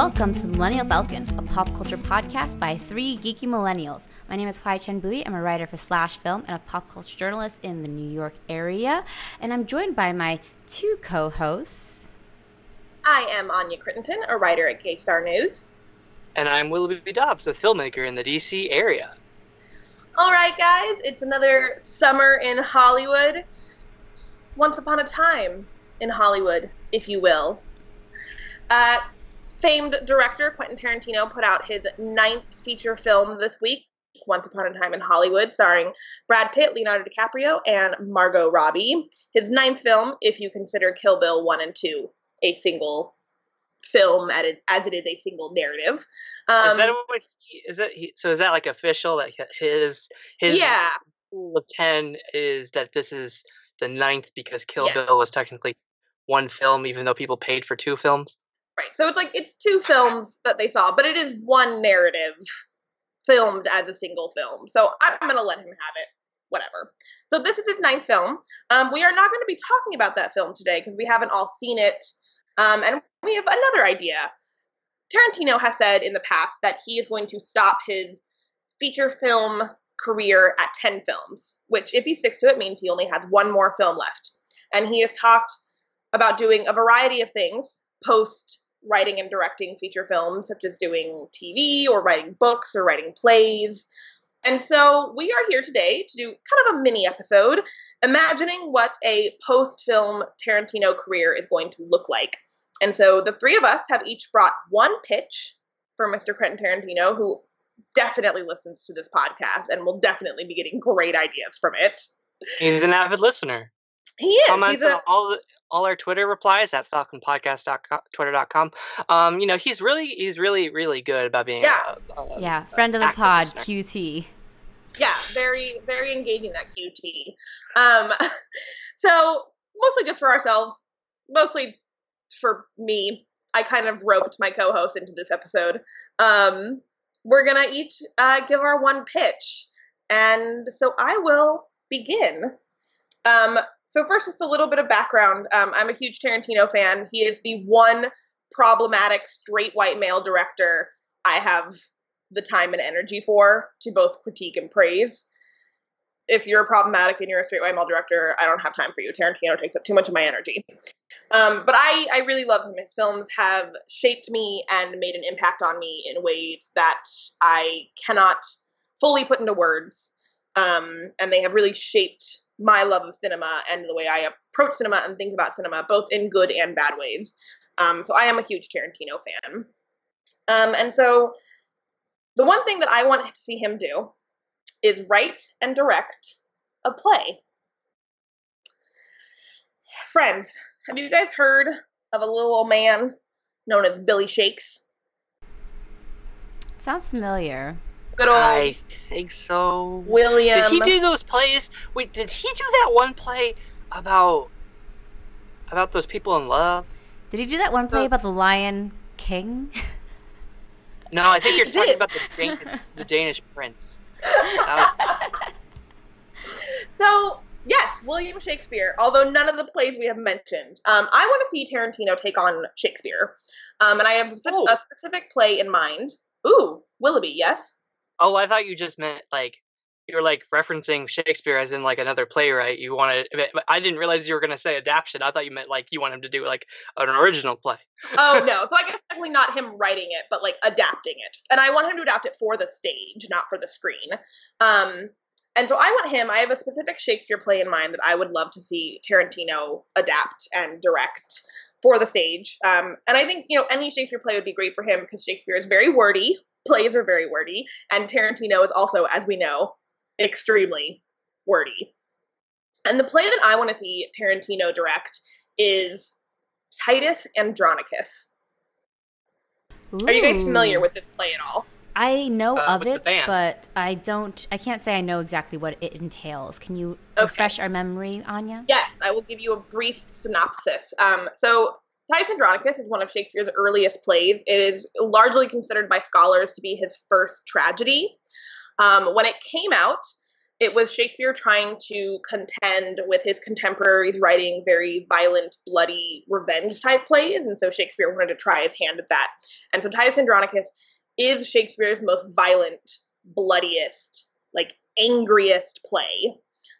Welcome to the Millennial Falcon, a pop culture podcast by three geeky millennials. My name is Hoai-Tran Bui. I'm a writer for Slash Film and a pop culture journalist in the New York area. And I'm joined by my two co hosts. I am Anya Crittenton, a writer at Gay Star News. And I'm Willoughby Dobbs, a filmmaker in the DC area. All right, guys, it's another summer in Hollywood. Once upon a time in Hollywood, if you will. Uh, famed director Quentin Tarantino put out his ninth feature film this week, Once Upon a Time in Hollywood, starring Brad Pitt, Leonardo DiCaprio, and Margot Robbie. His ninth film, if you consider Kill Bill 1 and 2 a single film as, as it is a single narrative. Um, is that what he, is that he, so is that like official that his his yeah rule of 10 is that this is the ninth because Kill yes. Bill was technically one film even though people paid for two films? Right. So it's like it's two films that they saw, but it is one narrative filmed as a single film. So I'm going to let him have it. Whatever. So this is his ninth film. Um, we are not going to be talking about that film today because we haven't all seen it. Um, and we have another idea. Tarantino has said in the past that he is going to stop his feature film career at 10 films, which, if he sticks to it, means he only has one more film left. And he has talked about doing a variety of things post writing and directing feature films, such as doing TV or writing books or writing plays. And so we are here today to do kind of a mini episode, imagining what a post film Tarantino career is going to look like. And so the three of us have each brought one pitch for Mr. Quentin Tarantino, who definitely listens to this podcast and will definitely be getting great ideas from it. He's an avid listener. He is. Comments on a, all all our Twitter replies at falconpodcast.twitter.com. Um, you know, he's really he's really really good about being yeah a, a, yeah friend of the pod listener. QT. Yeah, very very engaging that QT. Um, so mostly just for ourselves, mostly for me. I kind of roped my co-host into this episode. Um, we're gonna each uh, give our one pitch, and so I will begin. Um, so first, just a little bit of background. Um, I'm a huge Tarantino fan. He is the one problematic straight white male director I have the time and energy for to both critique and praise. If you're problematic and you're a straight white male director, I don't have time for you. Tarantino takes up too much of my energy. Um, but I, I really love him. His films have shaped me and made an impact on me in ways that I cannot fully put into words. Um, and they have really shaped my love of cinema and the way I approach cinema and think about cinema, both in good and bad ways. Um, so I am a huge Tarantino fan. Um, and so the one thing that I want to see him do is write and direct a play. Friends, have you guys heard of a little old man known as Billy Shakes? Sounds familiar. Good old I think so. William. Did he do those plays? Wait, did he do that one play about about those people in love? Did he do that one play about the Lion King? No, I think you're talking about the Danish, the Danish prince. Was... so yes, William Shakespeare. Although none of the plays we have mentioned, um, I want to see Tarantino take on Shakespeare, um, and I have Ooh. a specific play in mind. Ooh, Willoughby, yes. Oh, I thought you just meant like you're like referencing Shakespeare as in like another playwright. You wanted, I didn't realize you were going to say adaptation. I thought you meant like you want him to do like an original play. oh no, so I guess definitely not him writing it, but like adapting it. And I want him to adapt it for the stage, not for the screen. Um, and so I want him. I have a specific Shakespeare play in mind that I would love to see Tarantino adapt and direct for the stage. Um, and I think you know any Shakespeare play would be great for him because Shakespeare is very wordy, plays are very wordy, and Tarantino is also, as we know, extremely wordy. And the play that I want to see Tarantino direct is Titus Andronicus. Ooh. Are you guys familiar with this play at all? I know uh, of it, but I don't. I can't say I know exactly what it entails. Can you okay. refresh our memory, Anya? Yes, I will give you a brief synopsis. Um, so Titus Andronicus is one of Shakespeare's earliest plays. It is largely considered by scholars to be his first tragedy. Um, when it came out, it was Shakespeare trying to contend with his contemporaries writing very violent, bloody, revenge type plays. And so Shakespeare wanted to try his hand at that. And so Titus Andronicus is Shakespeare's most violent, bloodiest, like angriest play.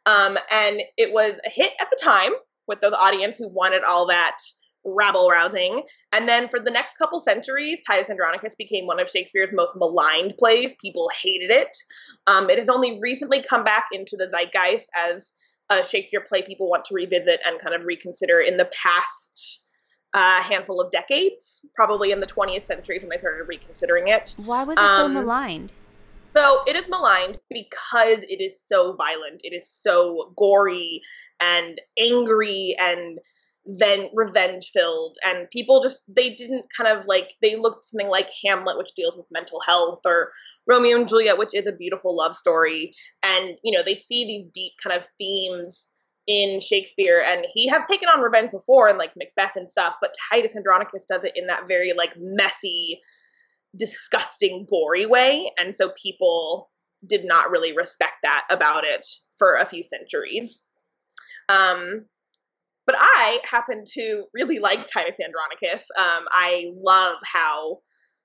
Um, and it was a hit at the time with the audience who wanted all that rabble rousing. And then for the next couple centuries, Titus Andronicus became one of Shakespeare's most maligned plays. People hated it. Um, it has only recently come back into the zeitgeist as a Shakespeare play people want to revisit and kind of reconsider in the past uh, handful of decades, probably in the 20th century when they started reconsidering it. Why was it um, so maligned? So it is maligned because it is so violent. It is so gory and angry and then revenge filled and people just they didn't kind of like they looked something like hamlet which deals with mental health or romeo and juliet which is a beautiful love story. And you know they see these deep kind of themes in shakespeare and he has taken on revenge before in like macbeth and stuff but titus andronicus does it in that very like messy disgusting gory way and so people did not really respect that about it for a few centuries. Um but I happen to really like Titus Andronicus. Um, I love how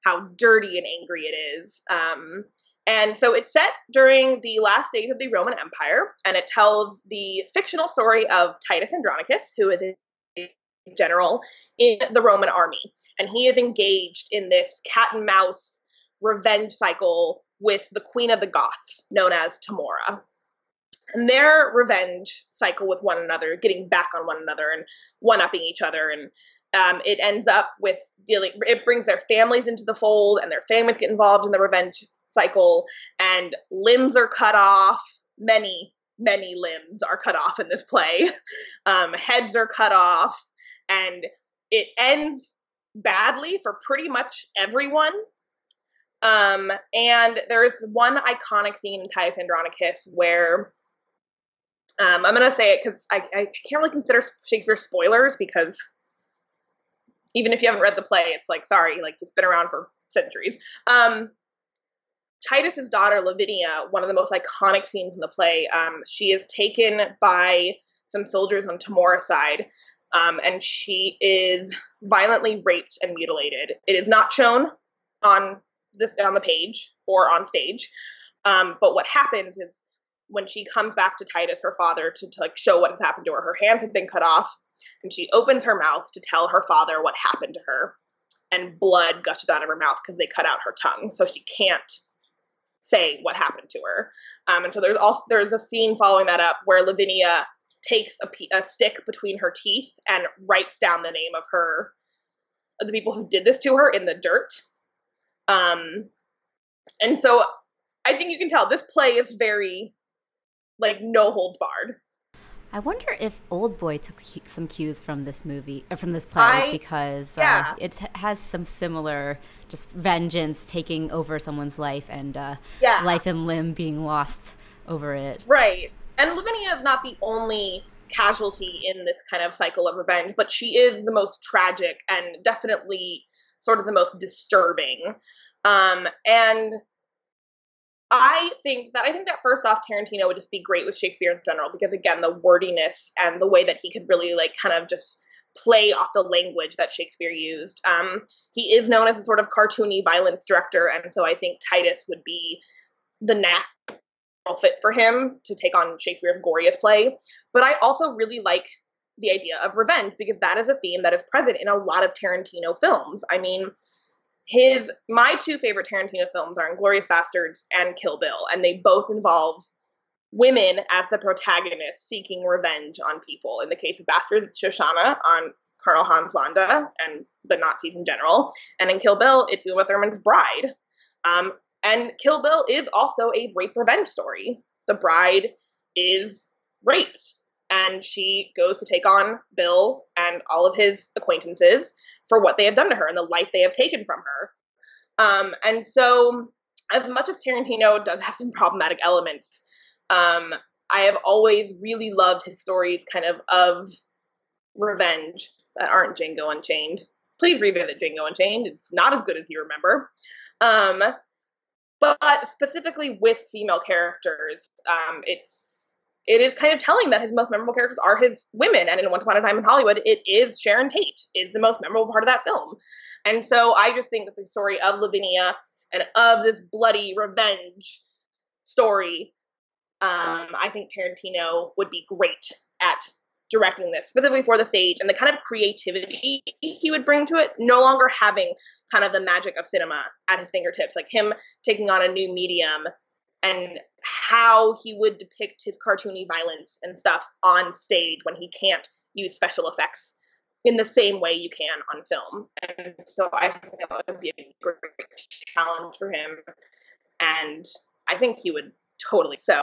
how dirty and angry it is. Um, and so it's set during the last days of the Roman Empire, and it tells the fictional story of Titus Andronicus, who is a general in the Roman army. And he is engaged in this cat and mouse revenge cycle with the queen of the Goths, known as Tamora and their revenge cycle with one another, getting back on one another and one upping each other. And um, it ends up with dealing, it brings their families into the fold, and their families get involved in the revenge cycle, and limbs are cut off. Many, many limbs are cut off in this play. Um, heads are cut off, and it ends badly for pretty much everyone. Um, and there is one iconic scene in Titus Andronicus where um, I'm to say it because I, I can't really consider Shakespeare spoilers because even if you haven't read the play, it's like, sorry, like it's been around for centuries. Um, Titus's daughter, Lavinia, one of the most iconic scenes in the play, um, she is taken by some soldiers on Tamora's side, um, and she is violently raped and mutilated. It is not shown on this on the page or on stage, um, but what happens is when she comes back to Titus, her father, to, to like show what has happened to her. Her hands have been cut off, and she opens her mouth to tell her father what happened to her, and blood gushes out of her mouth because they cut out her tongue, so she can't say what happened to her. Um, and so there's also there's a scene following that up where Lavinia takes a, a stick between her teeth and writes down the name of her of the people who did this to her in the dirt. Um, and so I think you can tell this play is very like no hold barred. I wonder if Old Boy took some cues from this movie, or from this play, I, because uh, yeah. uh, it has some similar, just vengeance taking over someone's life and uh, yeah. life and limb being lost over it. Right. And Lavinia is not the only casualty in this kind of cycle of revenge, but she is the most tragic and definitely sort of the most disturbing. Um, and I think that I think that first off, Tarantino would just be great with Shakespeare in general because again, the wordiness and the way that he could really like kind of just play off the language that Shakespeare used. Um, he is known as a sort of cartoony violence director, and so I think Titus would be the natural fit for him to take on Shakespeare's goriest play. But I also really like the idea of revenge because that is a theme that is present in a lot of Tarantino films. I mean, his my two favorite Tarantino films are Inglourious Basterds and Kill Bill, and they both involve women as the protagonists seeking revenge on people. In the case of Bastards, Shosanna on Colonel Hans Landa and the Nazis in general, and in Kill Bill, it's Uma Thurman's bride. Um, and Kill Bill is also a rape revenge story. The bride is raped, and she goes to take on Bill and all of his acquaintances for what they have done to her and the life they have taken from her. Um, and so, as much as Tarantino does have some problematic elements, um, I have always really loved his stories kind of of revenge that aren't Django Unchained. Please revisit Django Unchained. It's not as good as you remember. Um, but specifically with female characters, um, it's it is kind of telling that his most memorable characters are his women. And in Once Upon a Time in Hollywood, it is Sharon Tate is the most memorable part of that film. And so I just think that the story of Lavinia and of this bloody revenge story, um, I think Tarantino would be great at directing this, specifically for the stage and the kind of creativity he would bring to it, no longer having kind of the magic of cinema at his fingertips, like him taking on a new medium and how he would depict his cartoony violence and stuff on stage when he can't use special effects in the same way you can on film. And so I think that would be a great challenge for him. And I think he would totally. So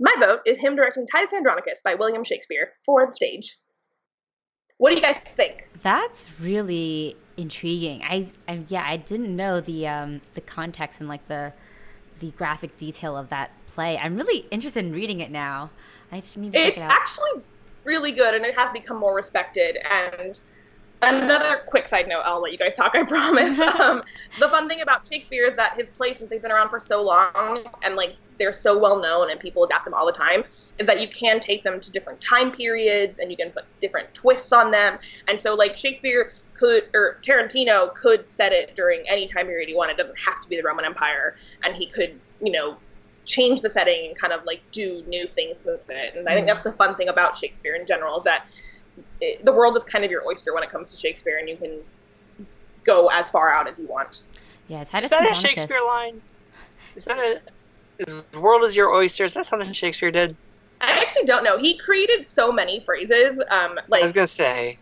my vote is him directing Titus Andronicus by William Shakespeare for the stage. What do you guys think? That's really intriguing. I, I yeah, I didn't know the um the context and like the the graphic detail of that play. I'm really interested in reading it now. I just need to it's check it out. actually really good and it has become more respected and another quick side note i'll let you guys talk i promise um, the fun thing about shakespeare is that his plays since they've been around for so long and like they're so well known and people adapt them all the time is that you can take them to different time periods and you can put different twists on them and so like shakespeare could or tarantino could set it during any time period he wanted it doesn't have to be the roman empire and he could you know change the setting and kind of like do new things with it. And I think that's the fun thing about Shakespeare in general is that it, the world is kind of your oyster when it comes to Shakespeare, and you can go as far out as you want. Yes, Yeah, Is that a Shakespeare line? Is that a is the world is your oyster? Is that something Shakespeare did? I actually don't know. He created so many phrases. Um, like I was gonna say.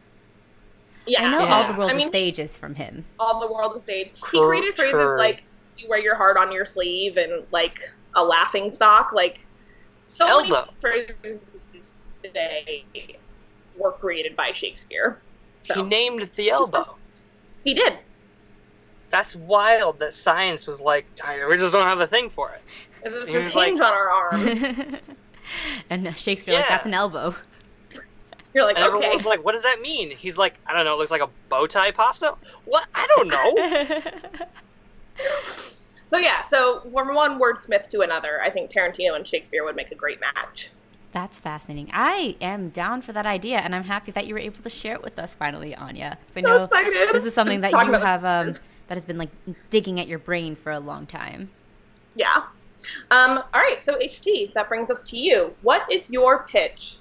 Yeah, I know Yeah. all the world I of mean- stages from him. all the world of stage. He True, created phrases true. like "you wear your heart on your sleeve" and like a laughing stock. Like so Elbow. many phrases today were created by Shakespeare. So He named the elbow. he did. That's wild that science was like, we just don't have a thing for it. It's a was like- on our arm. and Shakespeare, like, that's an elbow. You're like, And okay. everyone's like, what does that mean? He's like, I don't know, it looks like a bow tie pasta? What? I don't know. So yeah, so from one wordsmith to another, I think Tarantino and Shakespeare would make a great match. That's fascinating. I am down for that idea, and I'm happy that you were able to share it with us finally, Anya. I So know excited. this is something that you have um, that has been like digging at your brain for a long time. Yeah. Um, all right, so HT, that brings us to you. What is your pitch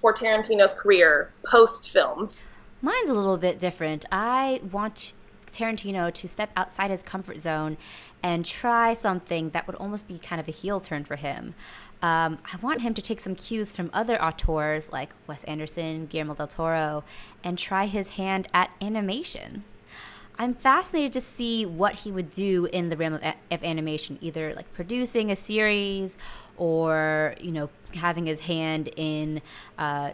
for Tarantino's career post films? Mine's a little bit different. I want Tarantino to step outside his comfort zone and try something that would almost be kind of a heel turn for him. Um, I want him to take some cues from other auteurs like Wes Anderson, Guillermo del Toro, and try his hand at animation. I'm fascinated to see what he would do in the realm of, of animation, either like producing a series or, you know, having his hand in uh,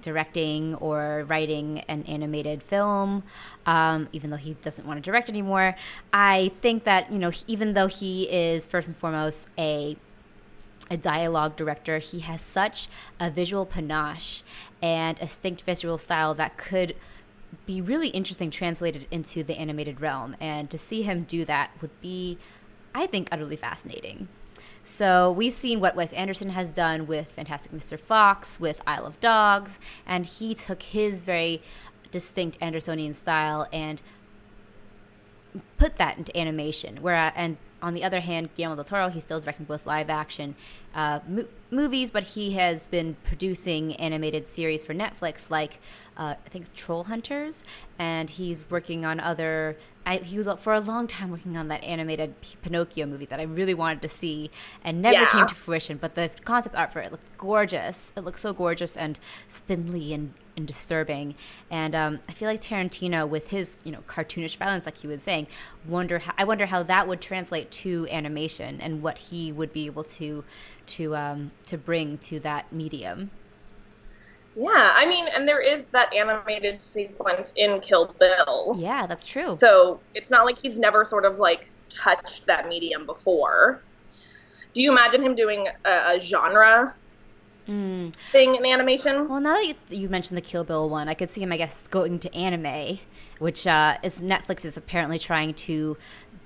directing or writing an animated film, um, even though he doesn't want to direct anymore. I think that, you know, even though he is first and foremost a a dialogue director, he has such a visual panache and a distinct visual style that could be really interesting translated into the animated realm. And to see him do that would be, I think, utterly fascinating. So we've seen what Wes Anderson has done with Fantastic Mr. Fox, with Isle of Dogs, and he took his very distinct Andersonian style and put that into animation. Where and on the other hand, Guillermo del Toro, he's still directing both live action uh, mo- movies, but he has been producing animated series for Netflix, like uh, I think Troll Hunters, and he's working on other. I, he was for a long time working on that animated P- Pinocchio movie that I really wanted to see and never Yeah. came to fruition. But the concept art for it looked gorgeous. It looked so gorgeous and spindly and, and disturbing. And um, I feel like Tarantino, with his you know cartoonish violence, like he was saying, wonder how, I wonder how that would translate to animation and what he would be able to to um, to bring to that medium. Yeah, I mean, and there is that animated sequence in Kill Bill. Yeah, that's true. So it's not like he's never sort of like touched that medium before. Do you imagine him doing a, a genre Mm. thing in animation? Well, now that you, you mentioned the Kill Bill one, I could see him, I guess, going to anime, which uh, is Netflix is apparently trying to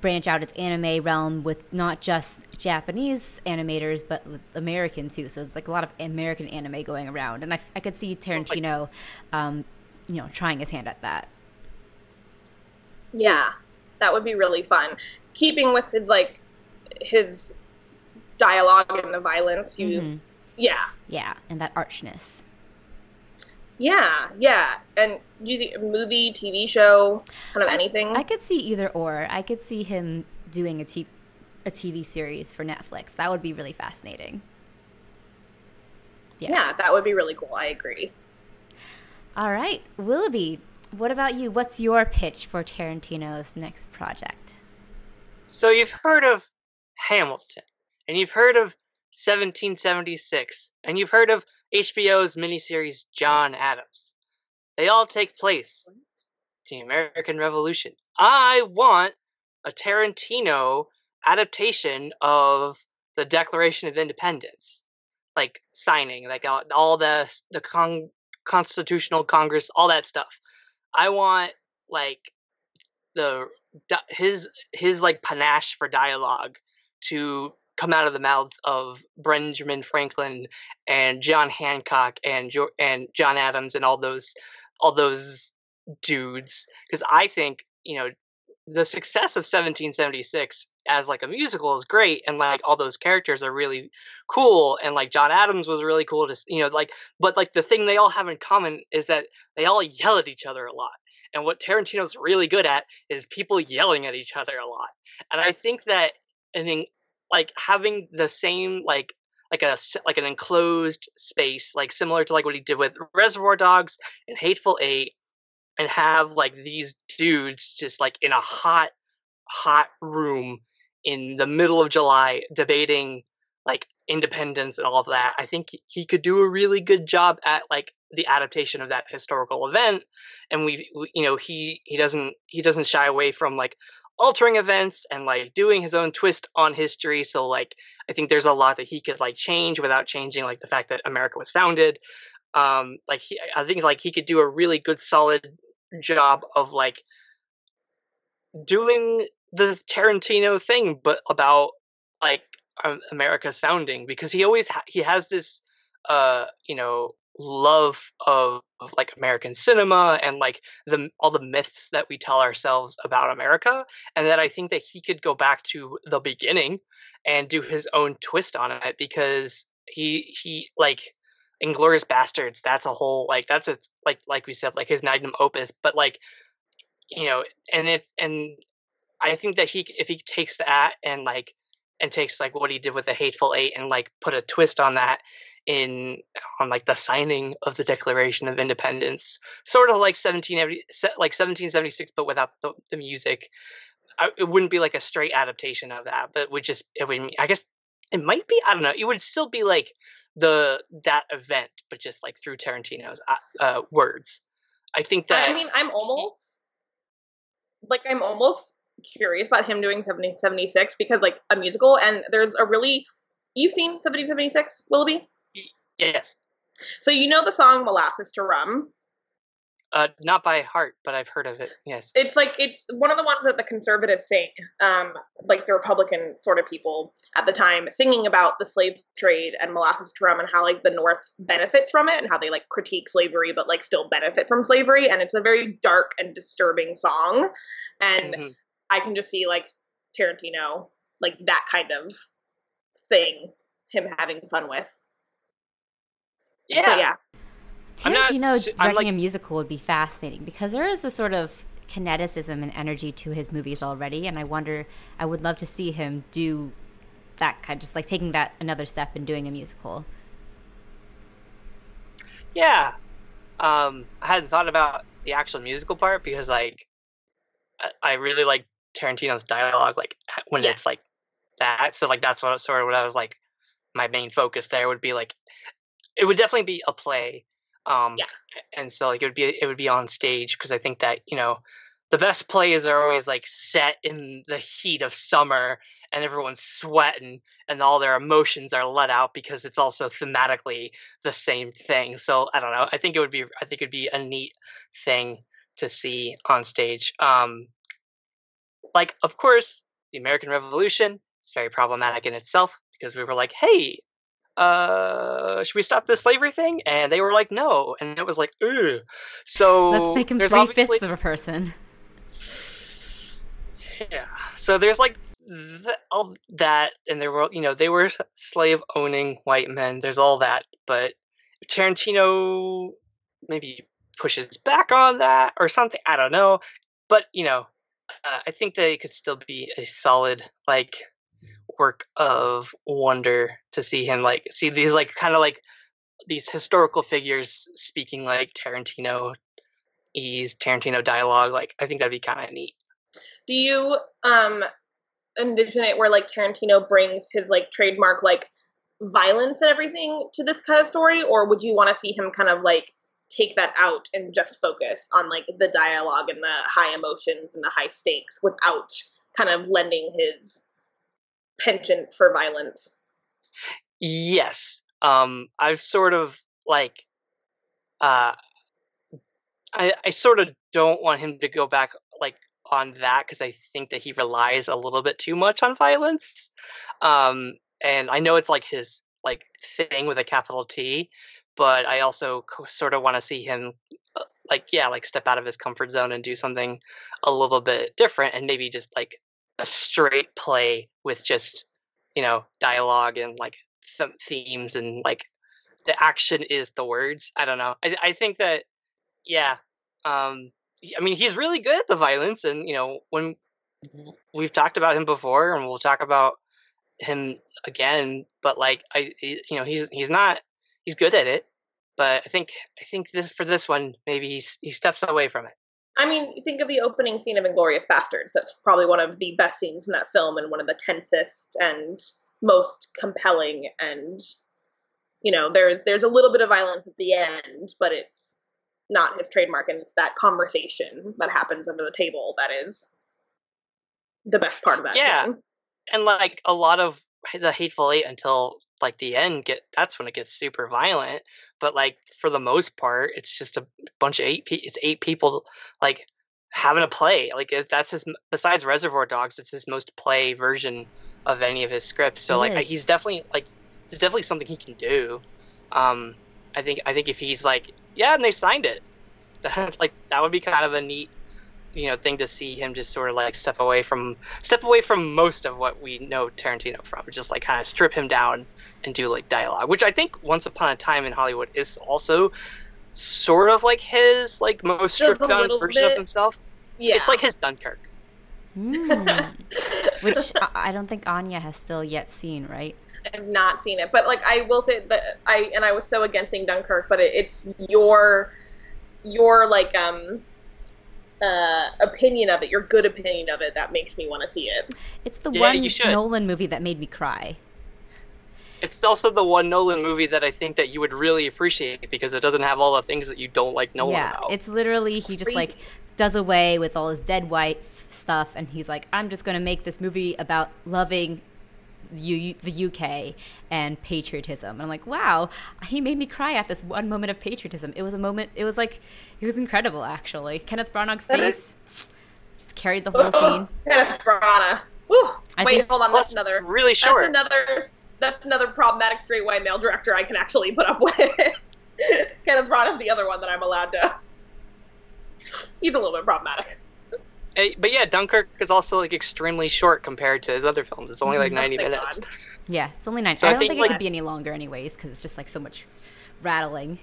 branch out its anime realm with not just Japanese animators, but with American too. So it's like a lot of American anime going around, and I, I could see Tarantino, um, you know, trying his hand at that. Yeah, that would be really fun. Keeping with his like his dialogue and the violence, you, mm-hmm. Yeah, yeah, and that archness. Yeah, yeah. And do you think movie, TV show, kind of I, anything? I could see either or. I could see him doing a, t- a TV series for Netflix. That would be really fascinating. Yeah. yeah, that would be really cool. I agree. All right, Willoughby, what about you? What's your pitch for Tarantino's next project? So you've heard of Hamilton, and you've heard of 1776, and you've heard of HBO's miniseries John Adams. They all take place the American Revolution. I want a Tarantino adaptation of the Declaration of Independence, like signing, like all, all the the con- Constitutional Congress, all that stuff. I want like the his his like panache for dialogue to come out of the mouths of Benjamin Franklin and John Hancock and jo- and John Adams and all those all those dudes because I think you know the success of 1776 as like a musical is great and like all those characters are really cool and like John Adams was really cool to you know like but like the thing they all have in common is that they all yell at each other a lot and what Tarantino's really good at is people yelling at each other a lot and I think that I think like having the same like like a like an enclosed space like similar to like what he did with Reservoir Dogs and Hateful Eight and have like these dudes just like in a hot hot room in the middle of July debating like independence and all of that. I think he could do a really good job at like the adaptation of that historical event and we, we you know he he doesn't he doesn't shy away from like altering events and like doing his own twist on history. So like I think there's a lot that he could like change without changing like the fact that America was founded. Um, like he, I think like he could do a really good solid job of like doing the Tarantino thing, but about like America's founding because he always ha- he has this uh you know love of, of, like American cinema and like the all the myths that we tell ourselves about America, and that I think that he could go back to the beginning and do his own twist on it because he he like Inglourious Basterds. That's a whole like that's a like like we said like his magnum opus, but like you know, and if and I think that he if he takes that and like and takes like what he did with the Hateful Eight and like put a twist on that in on like the signing of the Declaration of Independence, sort of like 1780, like 1776, but without the, the music. I, it wouldn't be like a straight adaptation of that, but would just it would I guess it might be I don't know. It would still be like the that event, but just like through Tarantino's uh, uh words. I think that I mean I'm almost like I'm almost curious about him doing 1776 because like a musical and there's a really you've seen 1776 Willoughby Yes. So you know the song "Molasses to Rum." Uh, not by heart, but I've heard of it. Yes. It's like it's one of the ones that the conservatives sing, um, like the Republican sort of people at the time, singing about the slave trade and molasses to rum and how like the North benefits from it and how they like critique slavery but like still benefit from slavery. And it's a very dark and disturbing song, and mm-hmm. I can just see like Tarantino like that kind of thing him having fun with. Yeah. yeah. Tarantino not, directing like, a musical would be fascinating because there is a sort of kineticism and energy to his movies already, and I wonder, I would love to see him do that kind, just like taking that another step and doing a musical. Yeah, um, I hadn't thought about the actual musical part because, like, I really like Tarantino's dialogue, like when yeah. it's like that. So, like, that's what sort of what I was like. My main focus there would be like it would definitely be a play. Um, yeah. And so like it would be it would be on stage because I think that you know the best plays are always like set in the heat of summer and everyone's sweating and all their emotions are let out because it's also thematically the same thing. So I don't know. I think it would be I think it'd be a neat thing to see on stage. Um, like of course the American Revolution. It's very problematic in itself because we were like, hey, uh, should we stop the slavery thing? And they were like, no. And it was like, ooh. So Let's make him three obviously- fifths of a person. Yeah. So there's like th- all that, and there were, you know, they were slave owning white men. There's all that, but Tarantino maybe pushes back on that or something. I don't know. But you know, uh, I think it could still be a solid like work of wonder to see him like see these like kind of like these historical figures speaking like Tarantino ease Tarantino dialogue like I think that'd be kind of neat. Do you um envision it where like Tarantino brings his like trademark like violence and everything to this kind of story, or would you want to see him kind of like take that out and just focus on like the dialogue and the high emotions and the high stakes without kind of lending his penchant for violence? Yes. Um I've sort of like uh I I sort of don't want him to go back like on that cuz I think that he relies a little bit too much on violence. Um and I know it's like his like thing with a capital T, but I also co- sort of want to see him uh, like yeah, like step out of his comfort zone and do something a little bit different and maybe just like a straight play with just you know dialogue and like th- themes and like the action is the words i don't know i, I think that yeah um i mean he's really good at the violence and you know when we've talked about him before and we'll talk about him again but like i you know he's he's not he's good at it but i think i think this for this one maybe he's he steps away from it I mean, think of the opening scene of Inglourious Basterds. That's probably one of the best scenes in that film and one of the tensest and most compelling. And you know, there's there's a little bit of violence at the end, but it's not his trademark, and it's that conversation that happens under the table that is the best part of that. Yeah. scene. and like a lot of the hateful eight until like the end get that's when it gets super violent but like for the most part it's just a bunch of eight pe- it's eight people like having a play like that's his besides reservoir dogs it's his most play version of any of his scripts so It like is. he's definitely like it's definitely something he can do um i think i think if he's like yeah and they signed it like that would be kind of a neat you know thing to see him just sort of like step away from step away from most of what we know Tarantino from just like kind of strip him down and do like dialogue which I think Once Upon a Time in Hollywood is also sort of like his like most Just stripped down little version of himself Yeah. it's like his Dunkirk Mm. Which I I don't think Anya has still yet seen, right? I've not seen it, but like I will say that I and I was so against seeing Dunkirk, but it, it's your your like um uh opinion of it, your good opinion of it that makes me want to see it. It's the Yeah, one you. Nolan movie that made me cry. It's also the one Nolan movie that I think that you would really appreciate because it doesn't have all the things that you don't like Nolan yeah, about it's literally he just Crazy. like does away with all his dead wife stuff, and he's like, I'm just gonna make this movie about loving U- the UK and patriotism. And I'm like, wow, he made me cry at this one moment of patriotism. It was a moment. It was like it was incredible, actually. Kenneth Branagh's That face just carried the whole scene. Kenneth Branagh. Woo. Wait, think- hold on. Plus, That's another. really short That's another. That's another problematic straight white male director I can actually put up with. kind of brought Branagh's the other one that I'm allowed to. He's a little bit problematic. But yeah Dunkirk is also like extremely short compared to his other films it's only like Oh, 90 thank minutes God. Yeah, it's only 90. So I I don't think, think, it like- could be any longer, anyways, because it's just like so much rattling.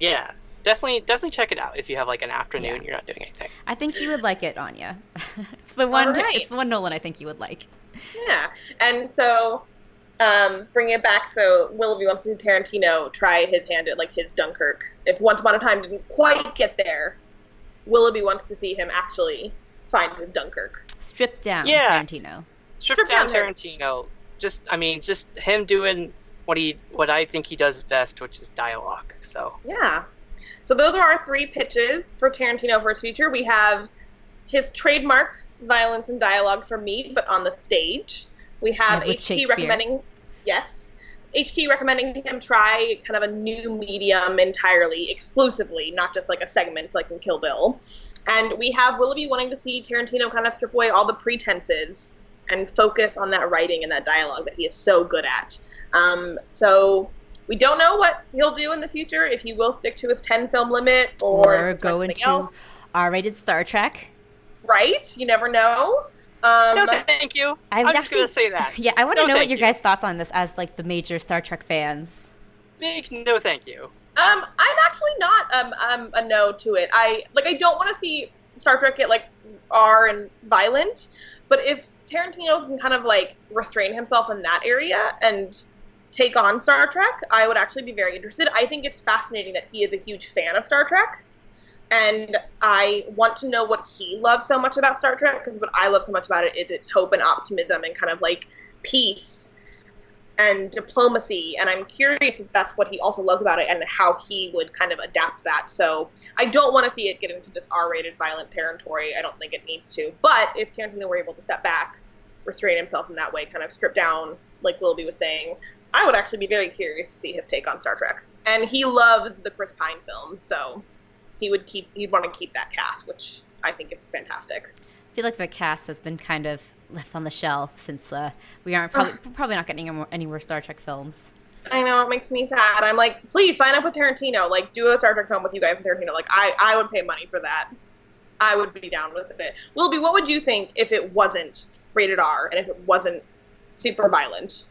Yeah, definitely, definitely check it out if you have like an afternoon Yeah. you're not doing anything. I think you would like it, Anya. it's the one. right. It's the one Nolan I think you would like. Yeah, and so um, bring it back. So Willoughby wants to see Tarantino try his hand at like his Dunkirk. If Once Upon a Time didn't quite get there, Willoughby wants to see him actually find his Dunkirk. Stripped down Yeah. Tarantino. Strip Strip down down him. Tarantino. Just, I mean, just him doing what he, what I think he does best, which is dialogue. So Yeah. So those are our three pitches for Tarantino for his future. We have his trademark violence and dialogue for me, but on the stage. We have Yeah, with HT Shakespeare. recommending yes. HT recommending him try kind of a new medium entirely, exclusively, not just like a segment like in Kill Bill. And we have Willoughby wanting to see Tarantino kind of strip away all the pretenses and focus on that writing and that dialogue that he is so good at. Um, so we don't know what he'll do in the future if he will stick to his 10 film limit or, or go into R-rated Star Trek. Right? You never know. Um, no, thank you. I was am just gonna say that. Yeah, I want to no, know what your you. guys' thoughts on this as like the major Star Trek fans. Big no, thank you. Um, I'm actually not um, um a no to it. I like I don't want to see Star Trek get like R and violent, but if Tarantino can kind of like restrain himself in that area and take on Star Trek, I would actually be very interested. I think it's fascinating that he is a huge fan of Star Trek. And I want to know what he loves so much about Star Trek because what I love so much about it is its hope and optimism and kind of like peace and diplomacy. And I'm curious if that's what he also loves about it and how he would kind of adapt that. So I don't want to see it get into this R rated violent territory. I don't think it needs to. But if Tarantino were able to step back, restrain himself in that way, kind of strip down, like Wilby was saying, I would actually be very curious to see his take on Star Trek. And he loves the Chris Pine film, so he would keep he'd want to keep that cast, which I think is fantastic. I feel like the cast has been kind of left on the shelf since uh, we aren't probably probably not getting any more, any more Star Trek films. I know it makes me sad. I'm like, please sign up with Tarantino. Like, do a Star Trek film with you guys and Tarantino. Like, I I would pay money for that. I would be down with it. Wilby, what would you think if it wasn't rated R and if it wasn't super violent?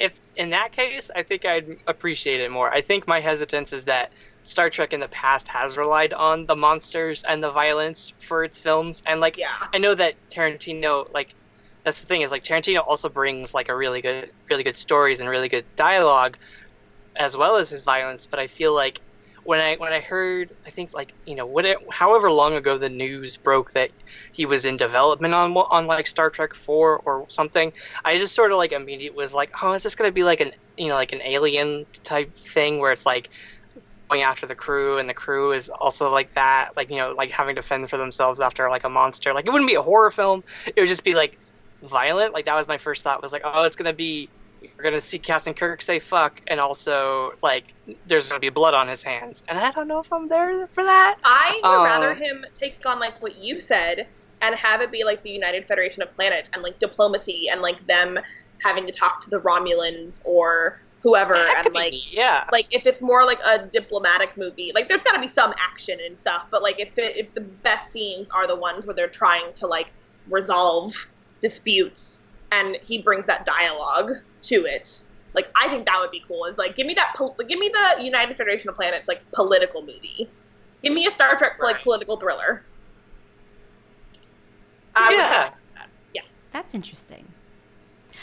if in that case, I think I'd appreciate it more. I think my hesitance is that Star Trek in the past has relied on the monsters and the violence for its films, and like yeah. I know that Tarantino like that's the thing is like Tarantino also brings like a really good really good stories and really good dialogue as well as his violence, but I feel like when I when I heard I think like you know what it, however long ago the news broke that he was in development on on like Star Trek 4 or something I just sort of like immediately was like oh is this gonna be like an you know like an alien type thing where it's like going after the crew and the crew is also like that like you know like having to fend for themselves after like a monster. Like it wouldn't be a horror film. It would just be like violent. Like that was my first thought was like oh it's gonna be you're gonna see Captain Kirk say fuck, and also like there's gonna be blood on his hands, and I don't know if I'm there for that. I would um, rather him take on like what you said and have it be like the United Federation of Planets and like diplomacy and like them having to talk to the Romulans or whoever and like be, yeah like if it's more like a diplomatic movie like there's got to be some action and stuff but like if it, if the best scenes are the ones where they're trying to like resolve disputes and he brings that dialogue to it. Like I think that would be cool. It's like give me that, po- give me the United Federation of Planets like political movie. Give me a Star Trek right. like political thriller. I yeah, yeah, that's interesting.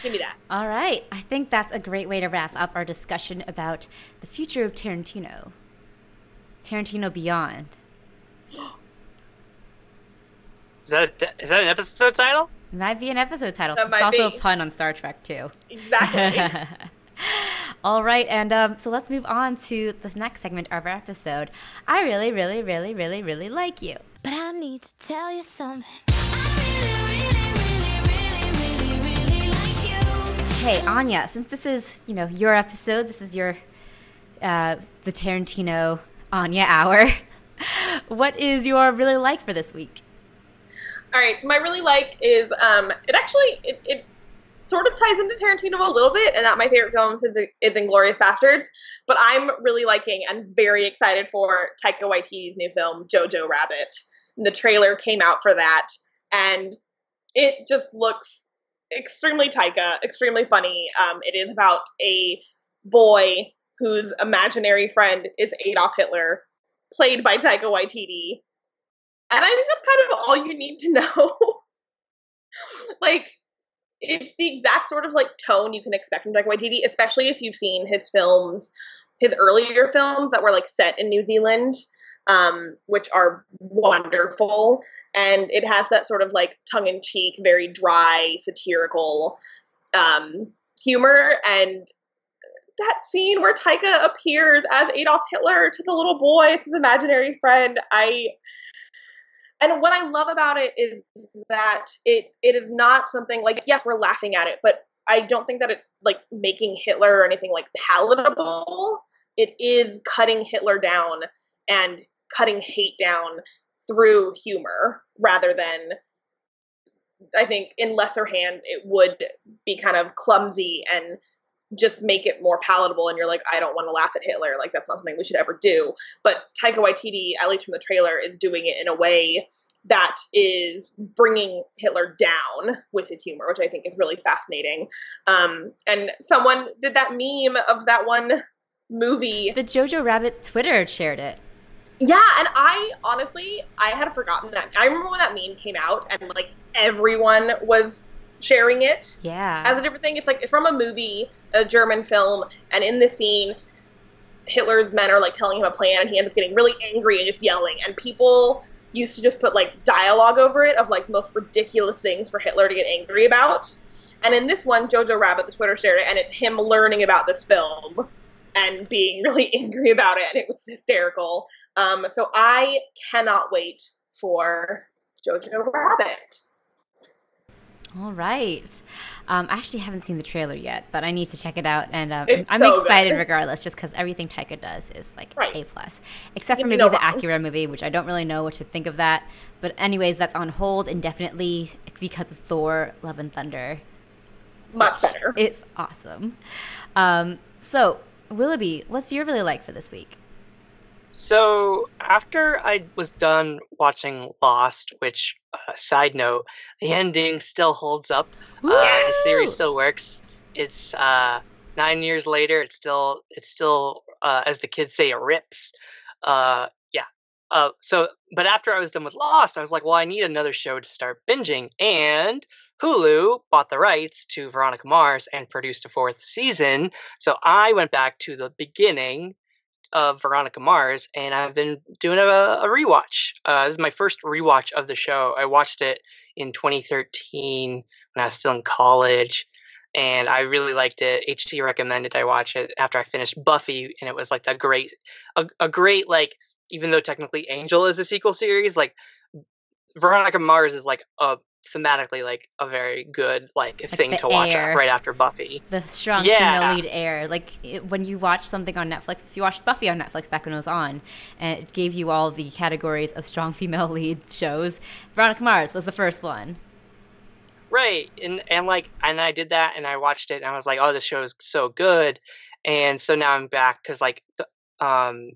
Give me that. All right, I think that's a great way to wrap up our discussion about the future of Tarantino. Tarantino Beyond. Is that a, is that an episode title? It might be an episode title. That it's also be. a pun on Star Trek too. Exactly. All right, and um, so let's move on to the next segment of our episode. I really, really, really, really, really like you. But I need to tell you something. Hey, Anya, since this is, you know, your episode, this is your, uh, the Tarantino Anya hour. what is your really like for this week? All right, so my really like is um, it actually it, it sort of ties into Tarantino a little bit, and that my favorite film is, is Inglourious Basterds. But I'm really liking and very excited for Taika Waititi's new film Jojo Rabbit. The trailer came out for that, and it just looks extremely Taika, extremely funny. Um, it is about a boy whose imaginary friend is Adolf Hitler, played by Taika Waititi, and I think that's kind of all you need to know. like, it's the exact sort of like tone you can expect from Taika Waititi, especially if you've seen his films, his earlier films that were like set in New Zealand, um, which are wonderful. And it has that sort of like tongue in cheek, very dry, satirical um, humor. And that scene where Taika appears as Adolf Hitler to the little boy, it's his imaginary friend, I and what I love about it is that it it is not something like yes, we're laughing at it, but I don't think that it's like making Hitler or anything like palatable. It is cutting Hitler down and cutting hate down through humor rather than I think in lesser hands it would be kind of clumsy and just make it more palatable and you're like I don't want to laugh at Hitler like that's not something we should ever do. But Taika Waititi at least from the trailer is doing it in a way that is bringing Hitler down with his humor which I think is really fascinating. Um, and someone did that meme of that one movie the Jojo Rabbit Twitter shared it yeah, and I honestly I had forgotten that. I remember when that meme came out and like everyone was sharing it. Yeah. As a different thing. It's like from a movie, a German film, and in the scene Hitler's men are like telling him a plan and he ends up getting really angry and just yelling and people used to just put like dialogue over it of like most ridiculous things for Hitler to get angry about. And in this one, Jojo Rabbit, the Twitter shared it, and it's him learning about this film and being really angry about it, and it was hysterical. Um, so I cannot wait for Jojo Rabbit. All right. Um, I actually haven't seen the trailer yet, but I need to check it out, and um, I'm so excited good. regardless, just because everything Taika does is like Right. a plus, except for maybe know the wrong. Akira movie, which I don't really know what to think of that. But anyways, that's on hold indefinitely because of Thor: Love and Thunder. Much better. It's awesome. Um, so Willoughby, what's your really like for this week? So after I was done watching Lost, which uh, side note, the ending still holds up. Uh, the series still works. It's uh, nine years later. It's still it's still uh, as the kids say, it rips. Uh, yeah. Uh, so, but after I was done with Lost, I was like, well, I need another show to start binging, and Hulu bought the rights to Veronica Mars and produced a fourth season. So I went back to the beginning of Veronica Mars, and I've been doing a, a rewatch. Uh, this is my first rewatch of the show. I watched it in 2013 when I was still in college, and I really liked it. HT recommended I watch it after I finished Buffy, and it was like a great, a, a great like. Even though technically Angel is a sequel series, like Veronica Mars is like a thematically like a very good like thing to watch Air. right after Buffy. The strong Yeah. female lead air, like it, when you watch something on Netflix. If you watched Buffy on Netflix back when it was on, and it gave you all the categories of strong female lead shows, Veronica Mars was the first one. Right. And and like and I did that and I watched it and I was like, "Oh, this show is so good." And so now I'm back cuz like the, um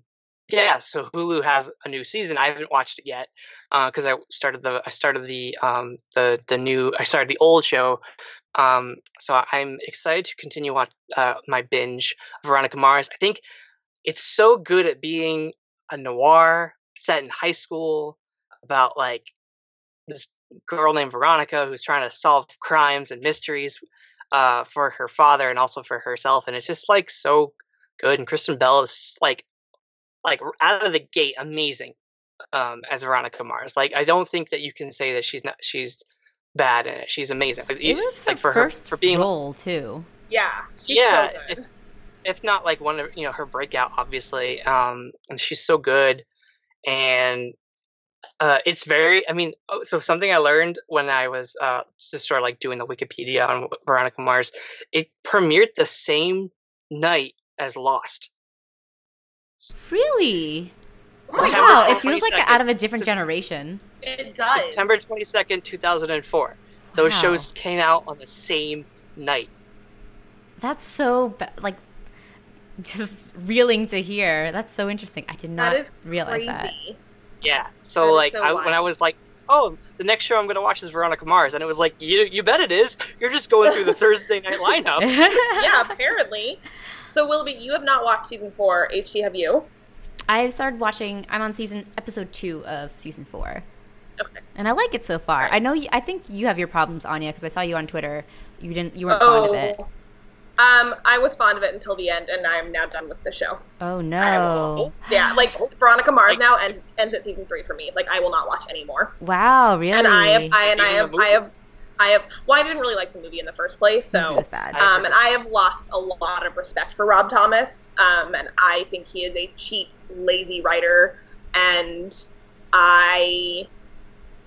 yeah, so Hulu has a new season. I haven't watched it yet uh cuz I started the I started the um the the new I started the old show. Um so I'm excited to continue watch uh my binge Veronica Mars. I think it's so good at being a noir set in high school about like this girl named Veronica who's trying to solve crimes and mysteries uh, for her father and also for herself, and it's just like so good. And Kristen Bell is like, like out of the gate, amazing um, as Veronica Mars. Like I don't think that you can say that she's not she's bad in it. She's amazing. Like, It was her like for first her for being role too. Yeah, she's Yeah, so good. if not like one of you know her breakout obviously um and she's so good and uh it's very i mean oh, so something i learned when i was uh just sort of like doing the wikipedia on veronica mars it premiered the same night as lost Really? Oh my Wow, God, it feels like out of a different generation. it does. september 22nd 2004 those Wow. shows came out on the same night That's so ba- like just reeling to hear. That's so interesting. I did not That is realize crazy. that. yeah so is like so I, when i was like oh the next show i'm going to watch is veronica mars and it was like you you bet it is you're just going through the thursday night lineup yeah, apparently. So Willoughby, you have not watched season four. HT, have you? I've started watching. I'm on season episode two of season four, Okay. and I like it so far. I know. You, I think you have your problems, Anya, because I saw you on Twitter. You didn't. You weren't fond of it. Um, I was fond of it until the end, and I'm now done with the show. Oh no! will- Yeah, like Veronica Mars Like- now ends ends at season three for me. Like I will not watch anymore. Wow, really? And I have, I and I Even have, I movie? have, I have. Well, I didn't really like the movie in the first place, Movie so was bad. I- um, and I have lost a lot of respect for Rob Thomas. Um, and I think he is a cheap, lazy writer, and I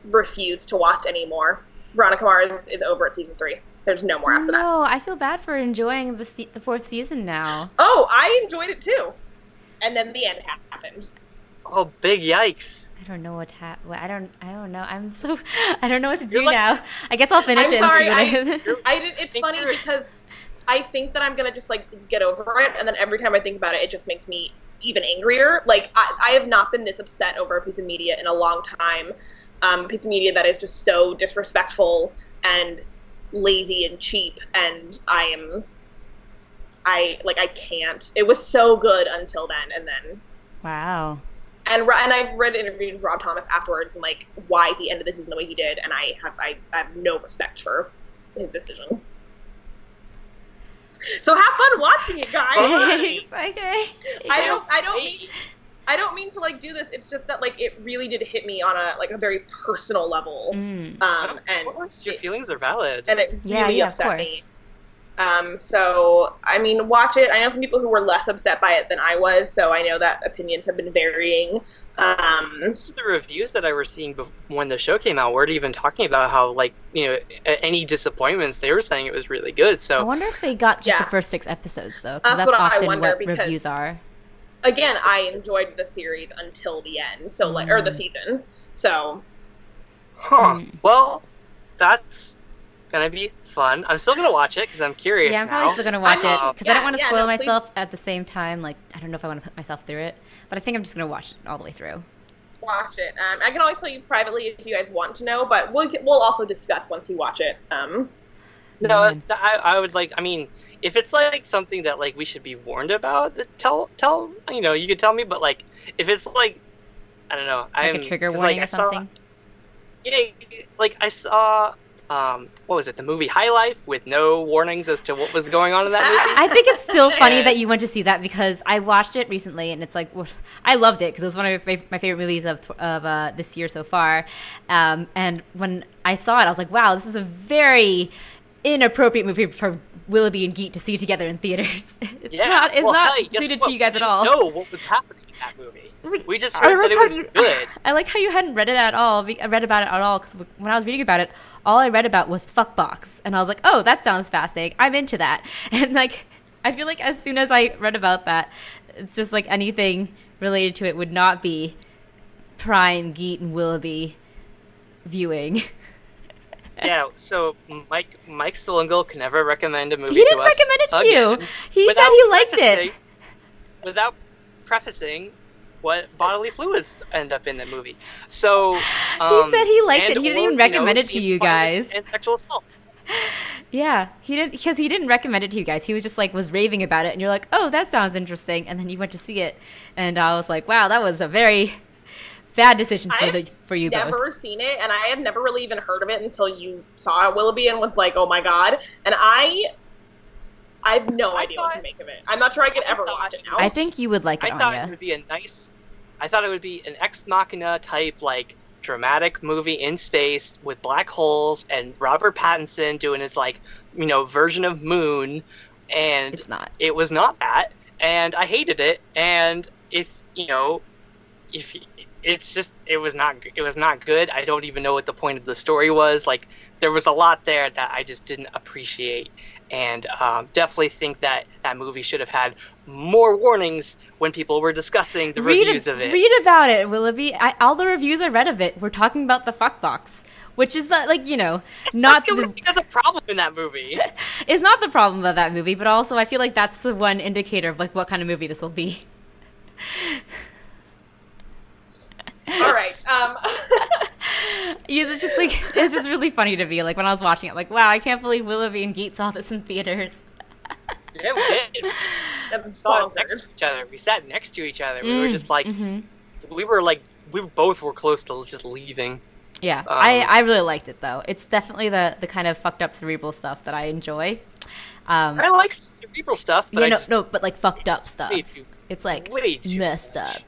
refuse to watch anymore. Veronica Mars is over at season three. There's no more after that. no, I feel bad for enjoying the se- the fourth season now. Oh, I enjoyed it too. And then the end happened. Oh, big yikes! I don't know what ha- what I don't I don't know. I'm so I don't know what to do like- now. I guess I'll finish I'm it. sorry, and see what You're- I did, it's funny because I think that I'm gonna just like get over it, and then every time I think about it, it just makes me even angrier. Like I, I have not been this upset over a piece of media in a long time. Um, a piece of media that is just so disrespectful and lazy and cheap, and I am, I like I can't. It was so good until then, and then wow. And and I've read interviews with Rob Thomas afterwards and like why he ended the season the way he did, and I have I, I have no respect for his decision. So have fun watching it, guys. Thanks. Okay. I don't I don't mean I don't mean to like do this. It's just that like it really did hit me on a like a very personal level, Mm. um, and your it, feelings are valid. and it Yeah, really yeah, of upset course. me. Um, so I mean, watch it. I know some people who were less upset by it than I was, so I know that opinions have been varying. Um, Most of the reviews that I were seeing bef- when the show came out weren't even talking about how, like, you know, any disappointments. They were saying it was really good. So I wonder if they got just Yeah. the first six episodes though, because That's that's, what I often wonder, what because- reviews are. again, I enjoyed the series until the end, so like, or the Mm. season. So huh. Mm. Well, that's gonna be fun. I'm still gonna watch it because I'm curious Yeah, I'm now. probably still gonna watch I it mean, because I don't want to yeah, spoil no, please. myself at the same time. Like, I don't know if I want to put myself through it, but I think I'm just gonna watch it all the way through. watch it. Um, I can always tell you privately if you guys want to know, but we'll we'll also discuss once you watch it. Um, No, Man. I, I would like. I mean, if it's like something that like we should be warned about, tell tell you know you could tell me. But like, if it's like, I don't know, Like I'm a trigger 'cause, warning like, or something. saw- something. yeah, like I saw, um, what was it? The movie High Life with no warnings as to what was going on in that movie. I think it's still funny that you went to see that because I watched it recently and it's like woof, I loved it because it was one of my, favorite movies of of uh, this year so far. Um, and when I saw it, I was like, wow, this is a very inappropriate movie for Willoughby and Geet to see together in theaters. It's Yeah. not it's Well, not hey, guess suited what? to you guys at all. didn't what was happening in that movie? We just I heard like that it how was you, good. I like how you hadn't read it at all. I read about it at all because when I was reading about it, all I read about was fuckbox, and I was like, "Oh, that sounds fascinating. I'm into that." And like, I feel like as soon as I read about that, it's just like anything related to it would not be prime Geet and Willoughby viewing. Yeah, so Mike Mike Stillingle can never recommend a movie He didn't recommend it to you. He said he liked it. Without prefacing what bodily fluids end up in the movie. So um, said he liked it. He didn't or, even you know, recommend it to you guys. And sexual assault. Yeah, he didn't because he didn't recommend it to you guys. He was just like was raving about it, and you're like, "Oh, that sounds interesting." And then you went to see it, and I was like, "Wow, that was a very bad decision for I've the for you both." never seen it, and I have never really even heard of it until you saw Willoughby and was like, "Oh my god!" And I, I have no I idea what to make of it. I'm not sure I could I ever thought- watch it now. I think you would like it, I thought it would be a nice. I thought it would be an ex machina type like dramatic movie in space with black holes and Robert Pattinson doing his like you know version of Moon, and It's not. it was not that, and I hated it. And if you know, if it's just it was not it was not good. I don't even know what the point of the story was. Like there was a lot there that I just didn't appreciate, and um, definitely think that that movie should have had more warnings when people were discussing the read, reviews of it. read about it, Willoughby. I, all the reviews I read of it were talking about the fuck box, which is not like you know It's not like the, there's a problem in that movie. it's not the problem of that movie, but also I feel like that's the one indicator of like what kind of movie this will be. All right. Um, Yeah, it's just like it's just really funny to me. Like when I was watching it, like wow, I can't believe Willoughby and Geet saw this in theaters. yeah, we did. We saw it next to each other. We sat next to each other. We were Mm, just like, mhm. we were like, we both were close to just leaving. Yeah, I, Um, I really liked it though. It's definitely the the kind of fucked up cerebral stuff that I enjoy. Um, I like cerebral stuff, but yeah, I no, just, no, but like fucked up stuff. too- It's like way messed much. up,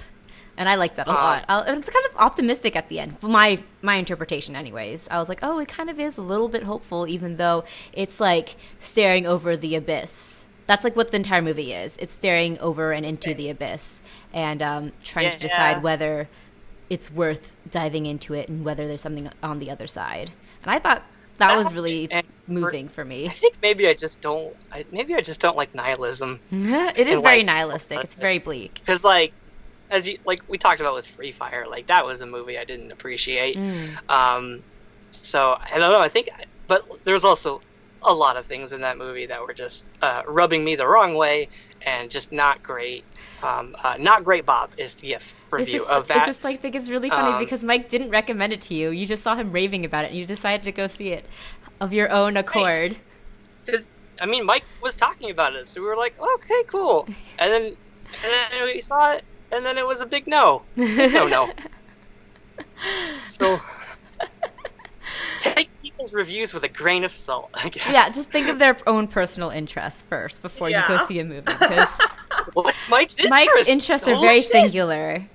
and I like that a Uh, lot. I'll, it's kind of optimistic at the end. My my interpretation, anyways. I was like, oh, it kind of is a little bit hopeful, even though it's like staring over the abyss. That's like what the entire movie is. It's staring over and into the abyss, and um, trying to Yeah. decide whether it's worth diving into it and whether there's something on the other side. And I thought that was really moving for me. I think maybe I just don't. I, maybe I just don't like nihilism it is And, very like, nihilistic. It's very bleak. because, like, as you like we talked about with Free Fire, like that was a movie I didn't appreciate. Mm. Um, so I don't know. I think, but there's also a lot of things in that movie that were just uh, rubbing me the wrong way and just not great. Um, uh, not great. Bob is the F It's review just, of that. it's just like I think it's really funny Um, because Mike didn't recommend it to you. You just saw him raving about it, and you decided to go see it of your own accord. I mean, Mike was talking about it, so we were like, okay, cool. And then, and then we saw it, and then it was a big no. No, no. So take people's reviews with a grain of salt, I guess. Yeah, just think of their own personal interests first before you go see a movie because What's Mike's interests? Mike's interests are Holy very shit. singular.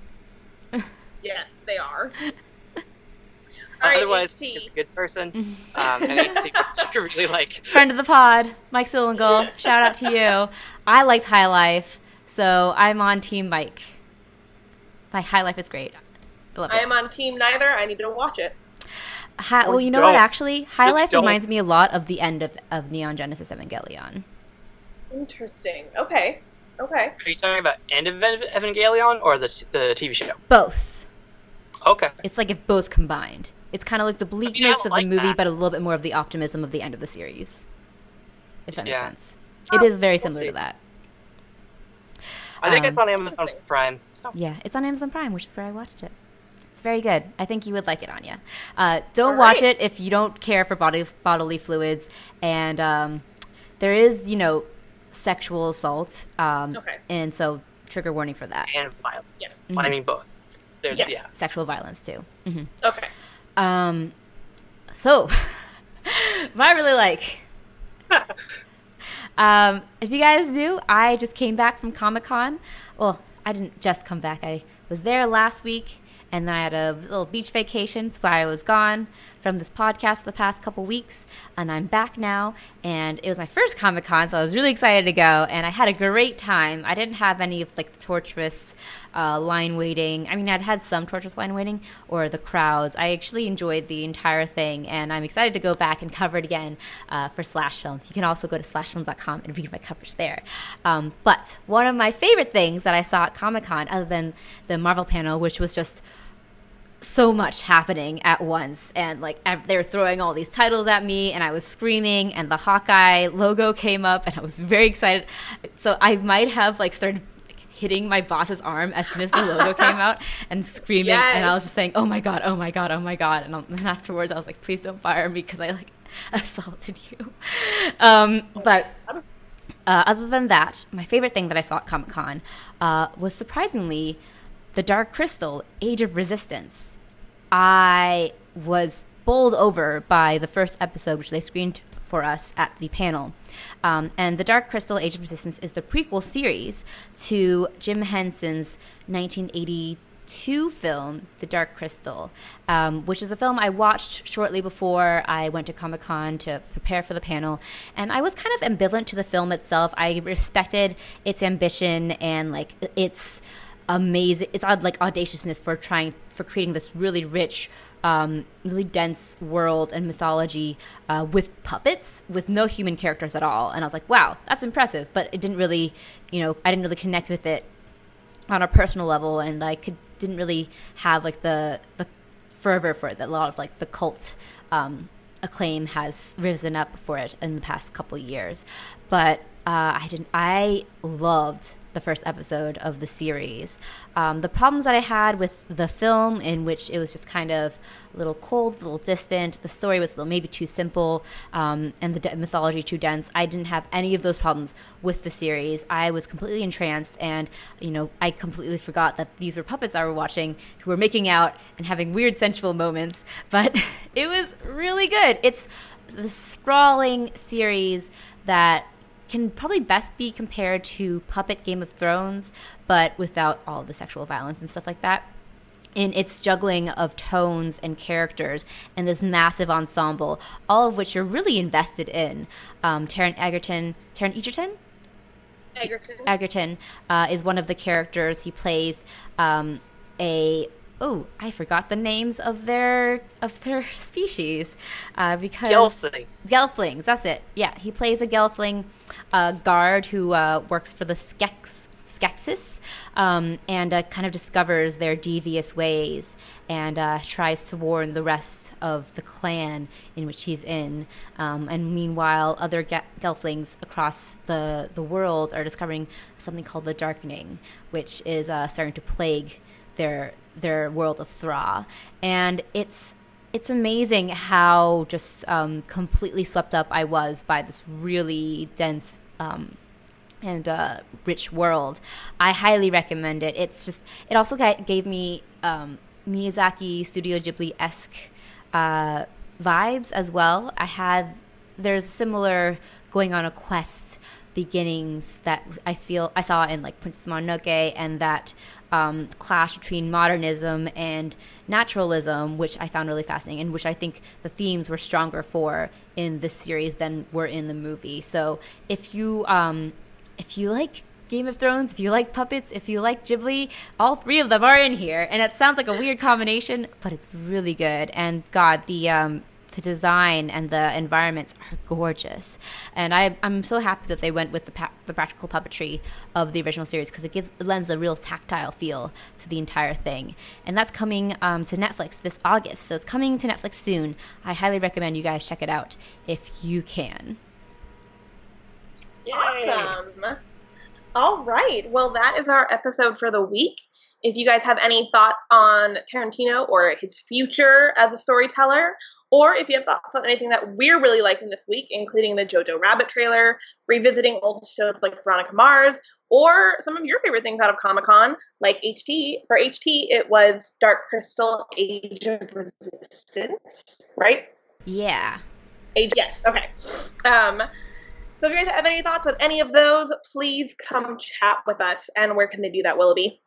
Yes, they are. All right, Otherwise, HT. he's a good person. Um, and HT you really like. Friend of the pod, Mike Sillingle, shout out to you. I liked High Life, so I'm on Team Mike. Like High Life is great. I love I it. am on team neither. I need to watch it. Hi, well, you know what? don't. Actually, High Just Life don't. reminds me a lot of the end of, of Neon Genesis Evangelion. Interesting. Okay. Okay. Are you talking about End of Evangelion or the the TV show? Both. Okay. It's like if both combined. It's kind of like the bleakness of like the movie, that. but a little bit more of the optimism of the end of the series. If that Yeah. makes sense. It is very we'll similar see. to that. I think Um, it's on Amazon Prime. So. Yeah, it's on Amazon Prime, which is where I watched it. It's very good. I think you would like it, Anya. Uh, don't All watch it if you don't care for body bodily fluids, and um, there is, you know, sexual assault. Um, Okay. And so, trigger warning for that. And violence. Yeah. Well, I mean both. There's, Yeah. yeah. Sexual violence too. hmm Okay. Um, so, what I really like. Um, if you guys knew, I just came back from Comic Con. Well, I didn't just come back. I was there last week, and then I had a little beach vacation, so I was gone from this podcast the past couple weeks, and I'm back now. And it was my first Comic Con, so I was really excited to go, and I had a great time. I didn't have any of like the torturous uh, line waiting. I mean, I'd had some torturous line waiting or the crowds. I actually enjoyed the entire thing, and I'm excited to go back and cover it again uh, for Slash Film. You can also go to slashfilm.com and read my coverage there. Um, but one of my favorite things that I saw at Comic Con, other than the Marvel panel, which was just so much happening at once. And like they were throwing all these titles at me and i was screaming and the hawkeye logo came up and i was very excited. So i might have like started hitting my boss's arm as soon as the logo came out and screaming. And i was just saying oh my god oh my god oh my god. And then afterwards i was like please don't fire me because i like assaulted you. Um, but uh, other than that, my favorite thing that I saw at Comic Con uh, was surprisingly the Dark Crystal Age of Resistance. I was bowled over by the first episode, which they screened for us at the panel. Um, and The Dark Crystal Age of Resistance is the prequel series to Jim Henson's 1982 film, The Dark Crystal, um, which is a film I watched shortly before I went to Comic Con to prepare for the panel. And I was kind of ambivalent to the film itself. I respected its ambition and like its amazing it's like audaciousness for trying for creating this really rich um, really dense world and mythology uh, with puppets with no human characters at all. And i was like wow that's impressive. But it didn't really you know i didn't really connect with it on a personal level and i could didn't really have like the the fervor for it that a lot of like the cult um, acclaim has risen up for it in the past couple years. But uh, i didn't i loved the first episode of the series. Um, the problems that I had with the film, in which it was just kind of a little cold, a little distant, the story was little maybe too simple, um, and the de- mythology too dense. I didn't have any of those problems with the series. I was completely entranced, and you know, I completely forgot that these were puppets I were watching who were making out and having weird sensual moments. But it was really good. It's the sprawling series that can probably best be compared to Puppet Game of Thrones, but without all the sexual violence and stuff like that. In its juggling of tones and characters and this massive ensemble, all of which you're really invested in. Um, Taron Egerton, Taron Egerton, Egerton. Egerton uh, is one of the characters. He plays um, a oh, I forgot the names of their of their species uh, because Gelfling. Gelflings. That's it. Yeah, he plays a Gelfling uh, guard who uh, works for the Skex Skeksis, um, and uh, kind of discovers their devious ways and uh, tries to warn the rest of the clan in which he's in. Um, and meanwhile, other ge- Gelflings across the, the world are discovering something called the Darkening, which is uh, starting to plague their their world of Thra. And it's it's amazing how just um, completely swept up I was by this really dense um, and uh, rich world. I highly recommend it. It's just it also gave me um, Miyazaki Studio Ghibli esque uh, vibes as well. I had there's similar going on a quest beginnings that I feel I saw in like Princess Mononoke and that um, clash between modernism and naturalism, which I found really fascinating, and which I think the themes were stronger for in this series than were in the movie. So if you um, if you like Game of Thrones, if you like puppets, if you like Ghibli, all three of them are in here, and it sounds like a weird combination, but it's really good. And God, the um, the design and the environments are gorgeous. And I, am so happy that they went with the, pa- the practical puppetry of the original series because it gives it lends a real tactile feel to the entire thing. And that's coming um, to Netflix this August. So it's coming to Netflix soon. I highly recommend you guys check it out if you can. Yay. Awesome. All right. Well, that is our episode for the week. If you guys have any thoughts on Tarantino or his future as a storyteller, or if you have thoughts on anything that we're really liking this week, including the Jojo Rabbit trailer, revisiting old shows like Veronica Mars, or some of your favorite things out of Comic Con, like HT. For HT, it was Dark Crystal Age of Resistance, right? Yeah. Age, yes, okay. Um, so if you guys have any thoughts on any of those, please come chat with us. And where can they do that, Willoughby?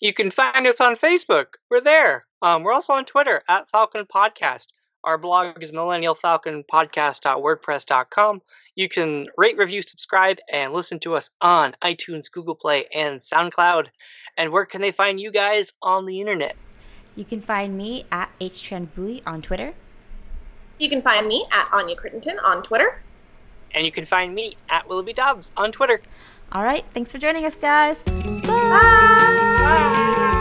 You can find us on Facebook. We're there. Um, we're also on Twitter at Falcon Podcast. Our blog is millennialfalconpodcast.wordpress.com. You can rate, review, subscribe, and listen to us on iTunes, Google Play, and SoundCloud. And where can they find you guys on the internet? You can find me at HTranBui on Twitter. You can find me at Anya Crittenton on Twitter. And you can find me at Willoughby Dobbs on Twitter. All right. Thanks for joining us, guys. Bye. Bye.